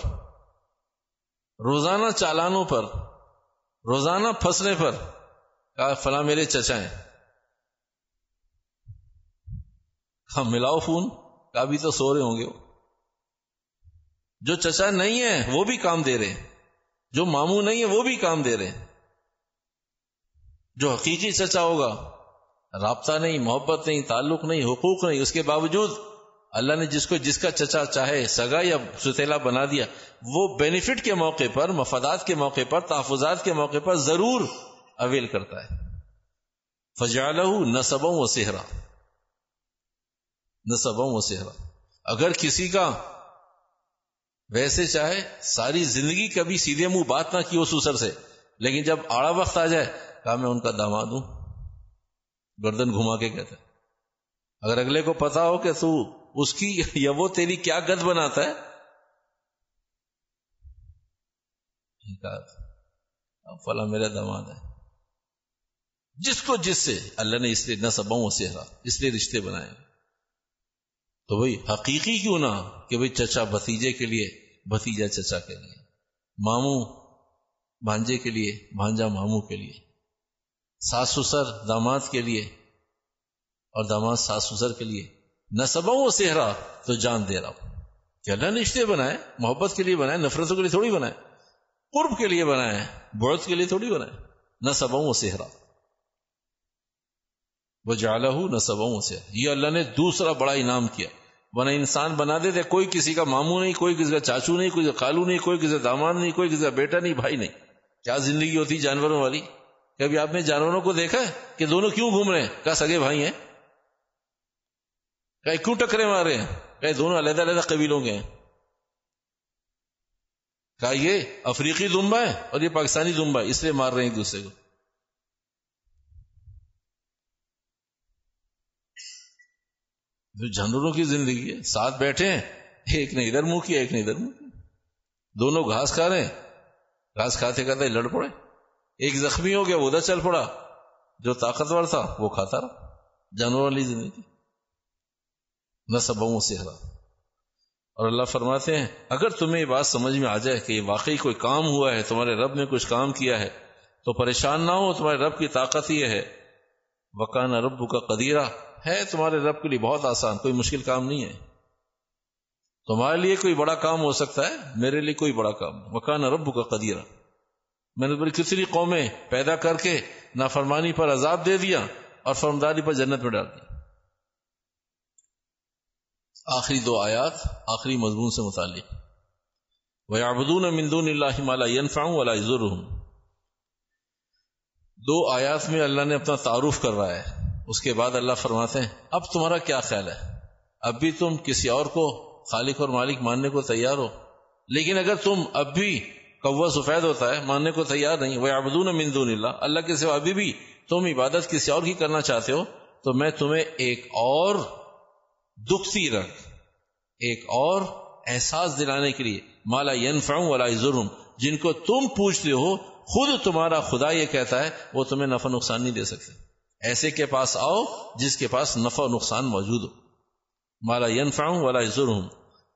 روزانہ چالانوں پر، روزانہ پھنسنے پر کہا فلاں میرے چچا ہیں۔ ہم ہاں، ملاؤ فون۔ کا بھی تو سو رہے ہوں گے۔ وہ جو چچا نہیں ہے وہ بھی کام دے رہے جو ماموں نہیں ہے وہ بھی کام دے رہے جو حقیقی چچا ہوگا رابطہ نہیں محبت نہیں تعلق نہیں حقوق نہیں اس کے باوجود اللہ نے جس کو جس کا چچا چاہے سگا یا ستیلا بنا دیا وہ بینیفٹ کے موقع پر مفادات کے موقع پر تحفظات کے موقع پر ضرور اویل کرتا ہے۔ فجالہ نصبوں و سہرا نصبوں و سہرا اگر کسی کا ویسے چاہے، ساری زندگی کبھی سیدھے منہ بات نہ کی ہو سسر سے، لیکن جب آڑا وقت آ جائے، کہا میں ان کا داماد ہوں۔ گردن گھما کے کہتے اگر اگلے کو پتا ہو کہ تو اس کی (laughs) یا وہ تیری کیا گد بناتا ہے؟ فلاں میرا داماد ہے۔ جس کو جس سے۔ اللہ نے اس لیے نہ سبوں سے اس لیے رشتے بنائے۔ تو بھائی، حقیقی کیوں نہ کہ بھائی چچا بھتیجے کے لیے، بھتیجا چچا کے لیے، ماموں بھانجے کے لیے، بھانجا ماموں کے لیے، ساس سسر داماد کے لیے اور داماد ساس سسر کے لیے نہ سبوں سہرا تو جان دے رہا ہوں۔ کہ اللہ نے رشتے بنائے، محبت کے لیے بنائے، نفرتوں کے لیے تھوڑی بنائے، قرب کے لیے بنائے برت کے لیے تھوڑی بنائے، نہ سبوں سہرا وہ جالا ہوں سے۔ یہ اللہ نے دوسرا بڑا انعام کیا۔ ورنہ انسان بنا دیتے کوئی کسی کا ماموں نہیں، کوئی کسی کا چاچو نہیں، کوئی کالو نہیں، کوئی کسی کا داماد نہیں، کوئی کسی کا بیٹا نہیں، بھائی نہیں۔ کیا زندگی ہوتی جانوروں والی؟ کبھی آپ نے جانوروں کو دیکھا ہے کہ دونوں کیوں گھوم رہے ہیں؟ کیا سگے بھائی ہیں؟ کہ کیوں ٹکرے مارے ہیں؟ کہ دونوں علیحدہ علیحدہ قبیلوں کے ہیں؟ کہا یہ افریقی دمبا ہے اور یہ پاکستانی دمبا ہے؟ اس لیے مار رہے ہیں ایک دوسرے کو۔ جو جانوروں کی زندگی ہے، ساتھ بیٹھے ہیں، ایک نے ادھر منہ کیا، ایک نے ادھر منہ کیا۔ دونوں گھاس کھا رہے ہیں۔ گھاس کھاتے کھاتے لڑ پڑے۔ ایک زخمی ہو گیا، وہ ادھر چل پڑا۔ جو طاقتور تھا، وہ کھاتا رہا۔ جانور والی زندگی نہ سبوں سے ہرا اور اللہ فرماتے ہیں، اگر تمہیں یہ بات سمجھ میں آ جائے کہ یہ واقعی کوئی کام ہوا ہے، تمہارے رب نے کچھ کام کیا ہے، تو پریشان نہ ہو، تمہارے رب کی طاقت یہ ہے۔ وکان رب کا قدیرہ ہے تمہارے رب کے لیے بہت آسان، کوئی مشکل کام نہیں ہے۔ تمہارے لیے کوئی بڑا کام ہو سکتا ہے، میرے لیے کوئی بڑا کام۔ وکان رب کا قدیرہ میں نے بڑی کتنی قومیں پیدا کر کے نافرمانی پر عذاب دے دیا اور فرمداری پر جنت میں ڈال دیا آخری دو آیات آخری مضمون سے متعلق۔ وہ مندون اللہ مالا والا ضرور دو آیات میں اللہ نے اپنا تعارف کر رہا ہے۔ اس کے بعد اللہ فرماتے ہیں، اب تمہارا کیا خیال ہے؟ اب بھی تم کسی اور کو خالق اور مالک ماننے کو تیار ہو؟ لیکن اگر تم اب بھی کوا سفید ہوتا ہے، ماننے کو تیار نہیں وہ آبدون مندون اللہ اللہ کے سوا ابھی بھی تم عبادت کسی اور کی کرنا چاہتے ہو، تو میں تمہیں ایک اور دکھتی رکھ، ایک اور احساس دلانے کے لیے مالا ولا ظلم جن کو تم پوچھتے ہو، خود تمہارا خدا یہ کہتا ہے، وہ تمہیں نفع نقصان نہیں دے سکتے۔ ایسے کے پاس آؤ جس کے پاس نفع نقصان موجود ہو۔ مالا ینفعوں ولا ظلم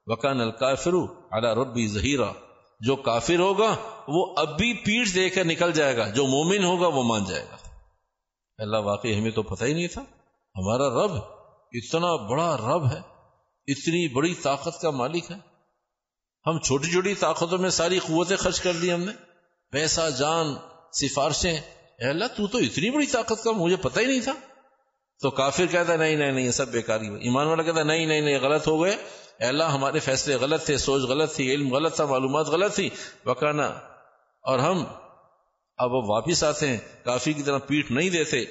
وکان الکافر اعلی ربی ظہیرہ جو کافر ہوگا، وہ اب بھی پیٹ دے کر نکل جائے گا۔ جو مومن ہوگا، وہ مان جائے گا۔ اللہ واقعی ہمیں تو پتہ ہی نہیں تھا۔ ہمارا رب اتنا بڑا رب ہے، اتنی بڑی طاقت کا مالک ہے۔ ہم چھوٹی چھوٹی طاقتوں میں ساری قوتیں خرچ کر دی ہم نے۔ پیسہ، جان، سفارشیں اے اللہ، تو تو اتنی بڑی طاقت کا مجھے پتہ ہی نہیں تھا۔ تو کافر کہتا ہے، نہیں نہیں نہیں، یہ سب بیکاری ہوئی ایمان والا کہتا ہے، نہیں نہیں نہیں، غلط ہو گئے۔ اے اللہ، ہمارے فیصلے غلط تھے، سوچ غلط تھی، علم غلط تھا، معلومات غلط تھی۔ وکانا اور ہم اب وہ واپس آتے ہیں کافی کی طرح پیٹ نہیں دیتے۔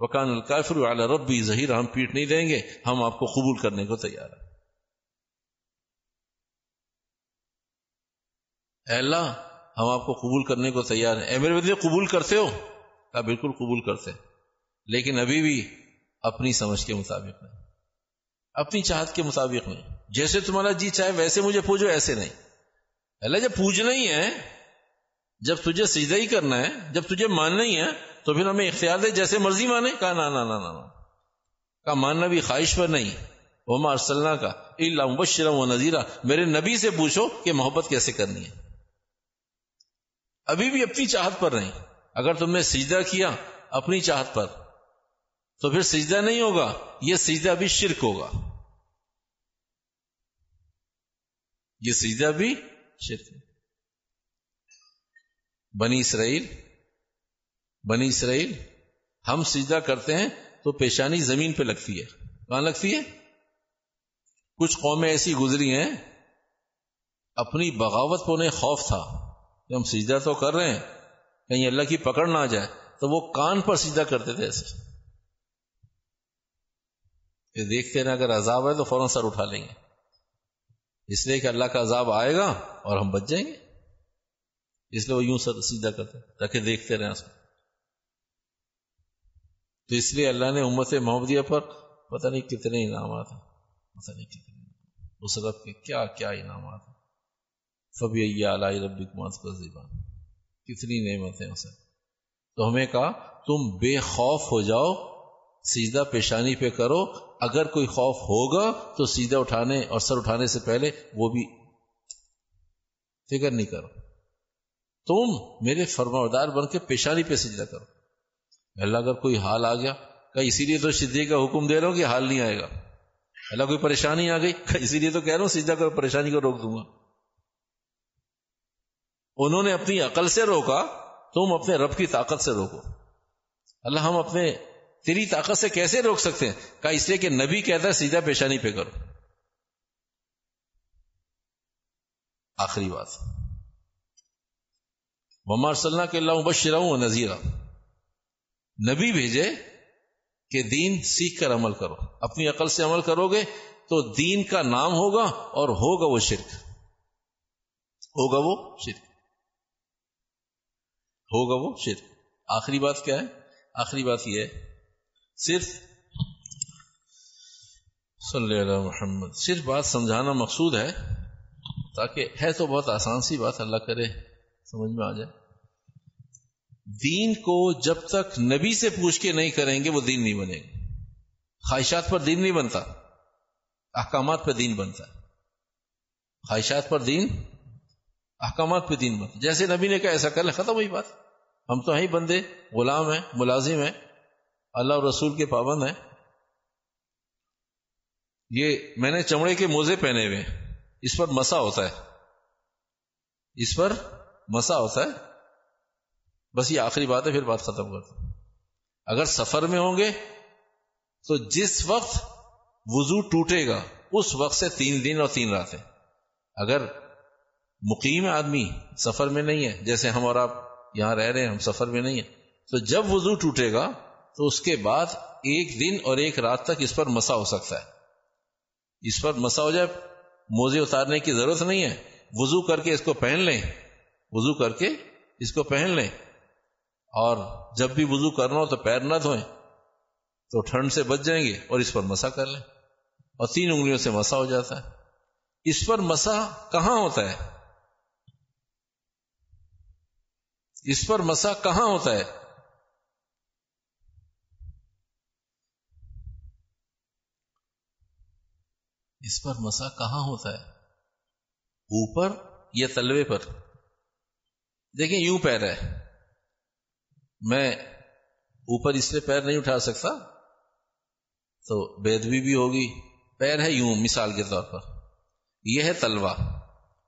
وکان الکافر اعلی ربی ظہیر ہم پیٹ نہیں دیں گے، ہم آپ کو قبول کرنے کو تیار ہیں۔ اے اللہ، ہم آپ کو قبول کرنے کو تیار ہیں۔ اے میرے بدلے قبول کرتے ہو؟ کہا بالکل قبول کرتے لیکن ابھی بھی اپنی سمجھ کے مطابق نہیں۔ اپنی چاہت کے مطابق نہیں۔ جیسے تمہارا جی چاہے، ویسے مجھے پوجو، ایسے نہیں۔ اللہ جب پوجنا ہی ہے، جب تجھے سجدہ ہی کرنا ہے، جب تجھے ماننا ہی ہے، تو پھر ہمیں اختیار دے، جیسے مرضی مانے۔ کہا، نا نا نا نا کہا، ماننا بھی خواہش پر نہیں۔ وہ مارسلنا کا اللہ مبشرہ و نذیرہ میرے نبی سے پوچھو کہ محبت کیسے کرنی ہے۔ ابھی بھی اپنی چاہت پر نہیں۔ اگر تم نے سجدہ کیا اپنی چاہت پر، تو پھر سجدہ نہیں ہوگا، یہ سجدہ بھی شرک ہوگا۔ یہ سجدہ بھی شرک بنی اسرائیل بنی اسرائیل، ہم سجدہ کرتے ہیں تو پیشانی زمین پہ لگتی ہے۔ کہاں لگتی ہے؟ کچھ قومیں ایسی گزری ہیں، اپنی بغاوت کو انہیں خوف تھا کہ ہم سجدہ تو کر رہے ہیں کہیں اللہ کی پکڑ نہ آ جائے، تو وہ کان پر سجدہ کرتے تھے ایسے یہ دیکھتے ہیں اگر عذاب ہے تو فوراً سر اٹھا لیں گے۔ اس لیے کہ اللہ کا عذاب آئے گا اور ہم بچ جائیں گے۔ اس لیے وہ یوں سر سیدھا کرتے تاکہ دیکھتے رہیں اس کو تو اس لیے اللہ نے امت محمدیہ پر پتہ نہیں کتنے انعامات ہیں۔ پتہ نہیں کتنے۔ اس رب کے کیا کیا انعامات ہیں۔ سب یہ اعلی ربی کمات کا زیبان کتنی نعمتیں اسے تو ہمیں کہا، تم بے خوف ہو جاؤ سیدھا پیشانی پہ کرو۔ اگر کوئی خوف ہوگا تو سیدھا اٹھانے اور سر اٹھانے سے پہلے وہ بھی فکر نہیں کرو۔ تم میرے فرماردار بن کے پیشانی پہ سجدہ کرو۔ اللہ، اگر کوئی حال آ گیا کہ اسی لیے تو سدھے کا حکم دے رہا ہوں کہ حال نہیں آئے گا۔ اللہ، کوئی پریشانی آ گئی اسی لیے تو کہہ رہا ہوں سیدھا کرو، پریشانی کو روک دوں گا۔ انہوں نے اپنی عقل سے روکا، تم اپنے رب کی طاقت سے روکو۔ اللہ، ہم اپنے تیری طاقت سے کیسے روک سکتے ہیں؟ کہا، اس لیے کہ نبی کہتا ہے، سیدھا پیشانی پہ کرو۔ آخری بات۔ محمد صلی اللہ کے اللہ بشرا نذیرہ نبی بھیجے کہ دین سیکھ کر عمل کرو۔ اپنی عقل سے عمل کرو گے تو دین کا نام ہوگا اور ہوگا وہ شرک۔ ہوگا وہ شرک۔ ہوگا وہ شرک۔ آخری بات کیا ہے؟ آخری بات یہ ہے، صرف صلی اللہ محمد، صرف بات سمجھانا مقصود ہے تاکہ ہے تو بہت آسان سی بات، اللہ کرے، سمجھ میں آ جائے۔ دین کو جب تک نبی سے پوچھ کے نہیں کریں گے، وہ دین نہیں بنے گا۔ خواہشات پر دین نہیں بنتا۔ احکامات پہ دین بنتا۔ ہے خواہشات پر دین احکامات پہ دین بنتا جیسے نبی نے کہا ایسا کر لیں، ختم ہوئی بات۔ ہم تو ہیں بندے، غلام ہیں، ملازم ہیں، اللہ اور رسول کے پابند ہیں۔ یہ میں نے چمڑے کے موزے پہنے ہوئے اس پر مسا ہوتا ہے۔ اس پر مسا ہوتا ہے۔ بس یہ آخری بات ہے، پھر بات ختم کرتا اگر سفر میں ہوں گے، تو جس وقت وضو ٹوٹے گا، اس وقت سے تین دن اور تین راتیں۔ اگر مقیم آدمی سفر میں نہیں ہے۔ جیسے ہم اور آپ یہاں رہ رہے ہیں، ہم سفر میں نہیں ہیں۔ تو جب وضو ٹوٹے گا، تو اس کے بعد ایک دن اور ایک رات تک اس پر مسا ہو سکتا ہے۔ اس پر مسا ہو جائے، موزے اتارنے کی ضرورت نہیں ہے۔ وضو کر کے اس کو پہن لیں۔ وضو کر کے اس کو پہن لیں۔ اور جب بھی وضو کرنا ہو تو پیر نہ دھوئیں۔ تو ٹھنڈ سے بچ جائیں گے اور اس پر مسا کر لیں۔ اور تین انگلیوں سے مسا ہو جاتا ہے۔ اس پر مسا کہاں ہوتا ہے؟ اس پر مسا کہاں ہوتا ہے؟ اس پر مسا کہاں ہوتا ہے؟ اوپر یا تلوے پر؟ دیکھیں، یوں پیر ہے۔ میں اوپر اس سے پیر نہیں اٹھا سکتا، تو بےدوی بھی ہوگی۔ پیر ہے یوں، مثال کے طور پر۔ یہ ہے تلوا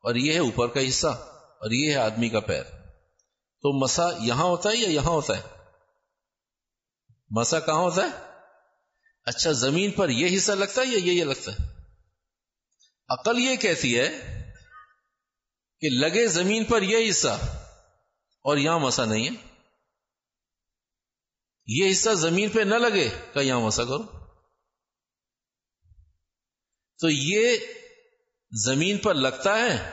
اور یہ ہے اوپر کا حصہ اور یہ ہے آدمی کا پیر۔ تو مسا یہاں ہوتا ہے یا یہاں ہوتا ہے؟ مسا کہاں ہوتا ہے؟ اچھا زمین پر یہ حصہ لگتا ہے یا یہ یہ لگتا ہے؟ عقل یہ کہتی ہے کہ لگے زمین پر یہ حصہ اور یہاں مسا نہیں ہے۔ یہ حصہ زمین پہ نہ لگے کہ یہاں مسا کرو۔ تو یہ زمین پر لگتا ہے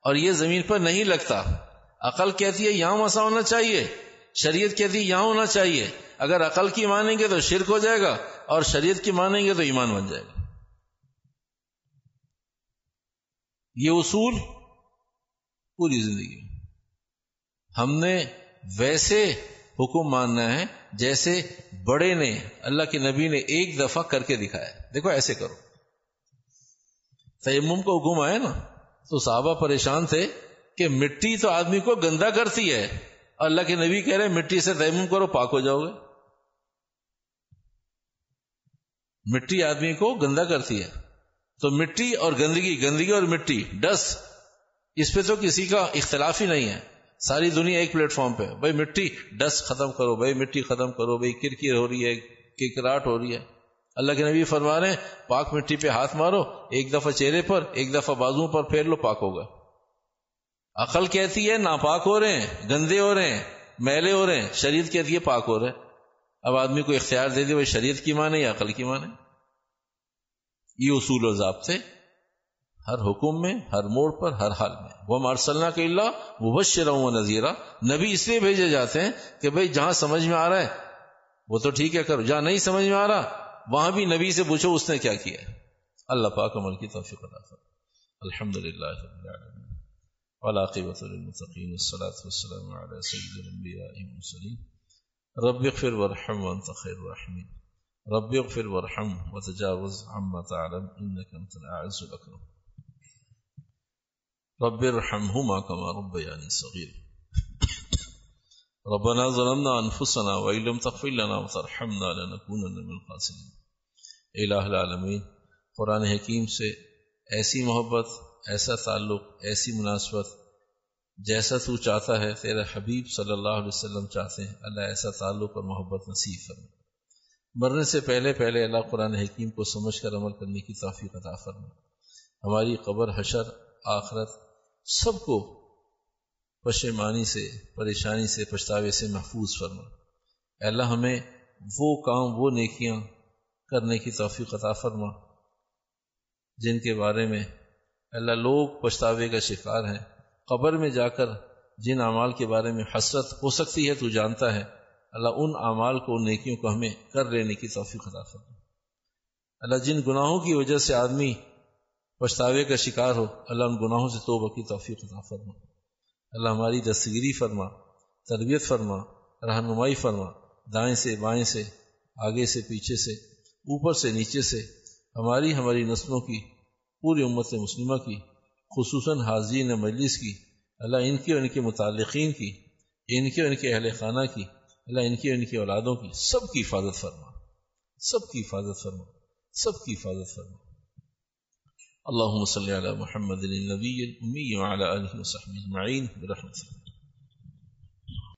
اور یہ زمین پر نہیں لگتا۔ عقل کہتی ہے یہاں مسا ہونا چاہیے، شریعت کہتی ہے یہاں ہونا چاہیے۔ اگر عقل کی مانیں گے تو شرک ہو جائے گا، اور شریعت کی مانیں گے تو ایمان بن جائے گا۔ یہ اصول پوری زندگی ہم نے ویسے حکم ماننا ہے جیسے بڑے نے، اللہ کے نبی نے ایک دفعہ کر کے دکھایا۔ دیکھو ایسے کرو۔ تیمم کو حکم آیا نا، تو صحابہ پریشان تھے۔ کہ مٹی تو آدمی کو گندا کرتی ہے اللہ کے نبی کہہ رہے مٹی سے تیمم کرو، پاک ہو جاؤ گے۔ مٹی آدمی کو گندا کرتی ہے۔ تو مٹی اور گندگی گندگی اور مٹی، ڈس، اس پہ تو کسی کا اختلاف ہی نہیں ہے۔ ساری دنیا ایک پلیٹ فارم پہ بھائی، مٹی ڈس ختم کرو، بھائی، مٹی ختم کرو، بھائی، کرکر ہو رہی ہے، ککراٹ ہو رہی ہے۔ اللہ کے نبی فرما رہے ہیں، پاک مٹی پہ ہاتھ مارو، ایک دفعہ چہرے پر، ایک دفعہ بازو پر پھیر لو، پاک ہوگا۔ عقل کہتی ہے، ناپاک ہو رہے ہیں، گندے ہو رہے ہیں، میلے ہو رہے ہیں، شریعت کہتی ہے پاک ہو رہے ہیں۔ اب آدمی کو اختیار دے دے، وہ شریعت کی مانے یا عقل کی مانے۔ یہ اصول و ضابطے ہر حکم میں، ہر موڑ پر، ہر حال میں۔ وہ مارسلنا کے اللہ وہ بش نذیرہ نبی اس لیے بھیجے جاتے ہیں کہ بھائی جہاں سمجھ میں آ رہا ہے، وہ تو ٹھیک ہے، کرو۔ جہاں نہیں سمجھ میں آ رہا، وہاں بھی نبی سے پوچھو اس نے کیا کیا اللہ پاک عمل کی توفیق عطا فرمائے۔ الحمد للہ والعاقبۃ للمتقین والصلاة والسلام علی سید الانبیاء والمرسلین رب اغفر وارحم وانت خیر الراحمین رب اغفر وارحم وتجاوز عما تعلم. انك انت الاعز الاكرم رب ارحمهما كما ربياني صغير ربنا ظلمنا انفسنا وان لم تغفر لنا وترحمنا لنكونن من الخاسرين. الہ العالمین قرآن حکیم سے ایسی محبت ایسا تعلق، ایسی مناسبت جیسا تو چاہتا ہے، تیرا حبیب صلی اللہ علیہ وسلم چاہتے ہیں۔ اللہ ایسا تعلق اور محبت نصیب فرمائے۔ مرنے سے پہلے پہلے اللہ قرآن حکیم کو سمجھ کر عمل کرنے کی توفیق عطا فرمائے۔ ہماری قبر، حشر، آخرت سب کو پشیمانی سے، پریشانی سے، پچھتاوے سے محفوظ فرما اللہ ہمیں وہ کام، وہ نیکیاں کرنے کی توفیق عطا فرما، جن کے بارے میں اللہ لوگ پچھتاوے کا شکار ہیں۔ قبر میں جا کر جن اعمال کے بارے میں حسرت ہو سکتی ہے تو جانتا ہے۔ اللہ ان اعمال کو نیکیوں کو ہمیں کر لینے کی توفیق عطا فرما اللہ جن گناہوں کی وجہ سے آدمی پچھتاوے کا شکار ہو، اللہ ان گناہوں سے توبہ کی توفیق عطا فرما اللہ ہماری دستگیری فرما، تربیت فرما، رہنمائی فرما، دائیں سے بائیں سے، آگے سے پیچھے سے، اوپر سے نیچے سے، ہماری ہماری نسلوں کی پوری امت مسلمہ کی، خصوصاً حاضرین مجلس کی، اللہ ان کی اور ان کے متعلقین کی، ان کے اور ان کے اہل خانہ کی، اللہ ان کی اور ان کی اولادوں کی، سب کی حفاظت فرما۔ سب کی حفاظت فرما۔ سب کی حفاظت فرما۔ اللهم صل على محمد النبي الأمي وعلى آله وصحبه أجمعين برحمتك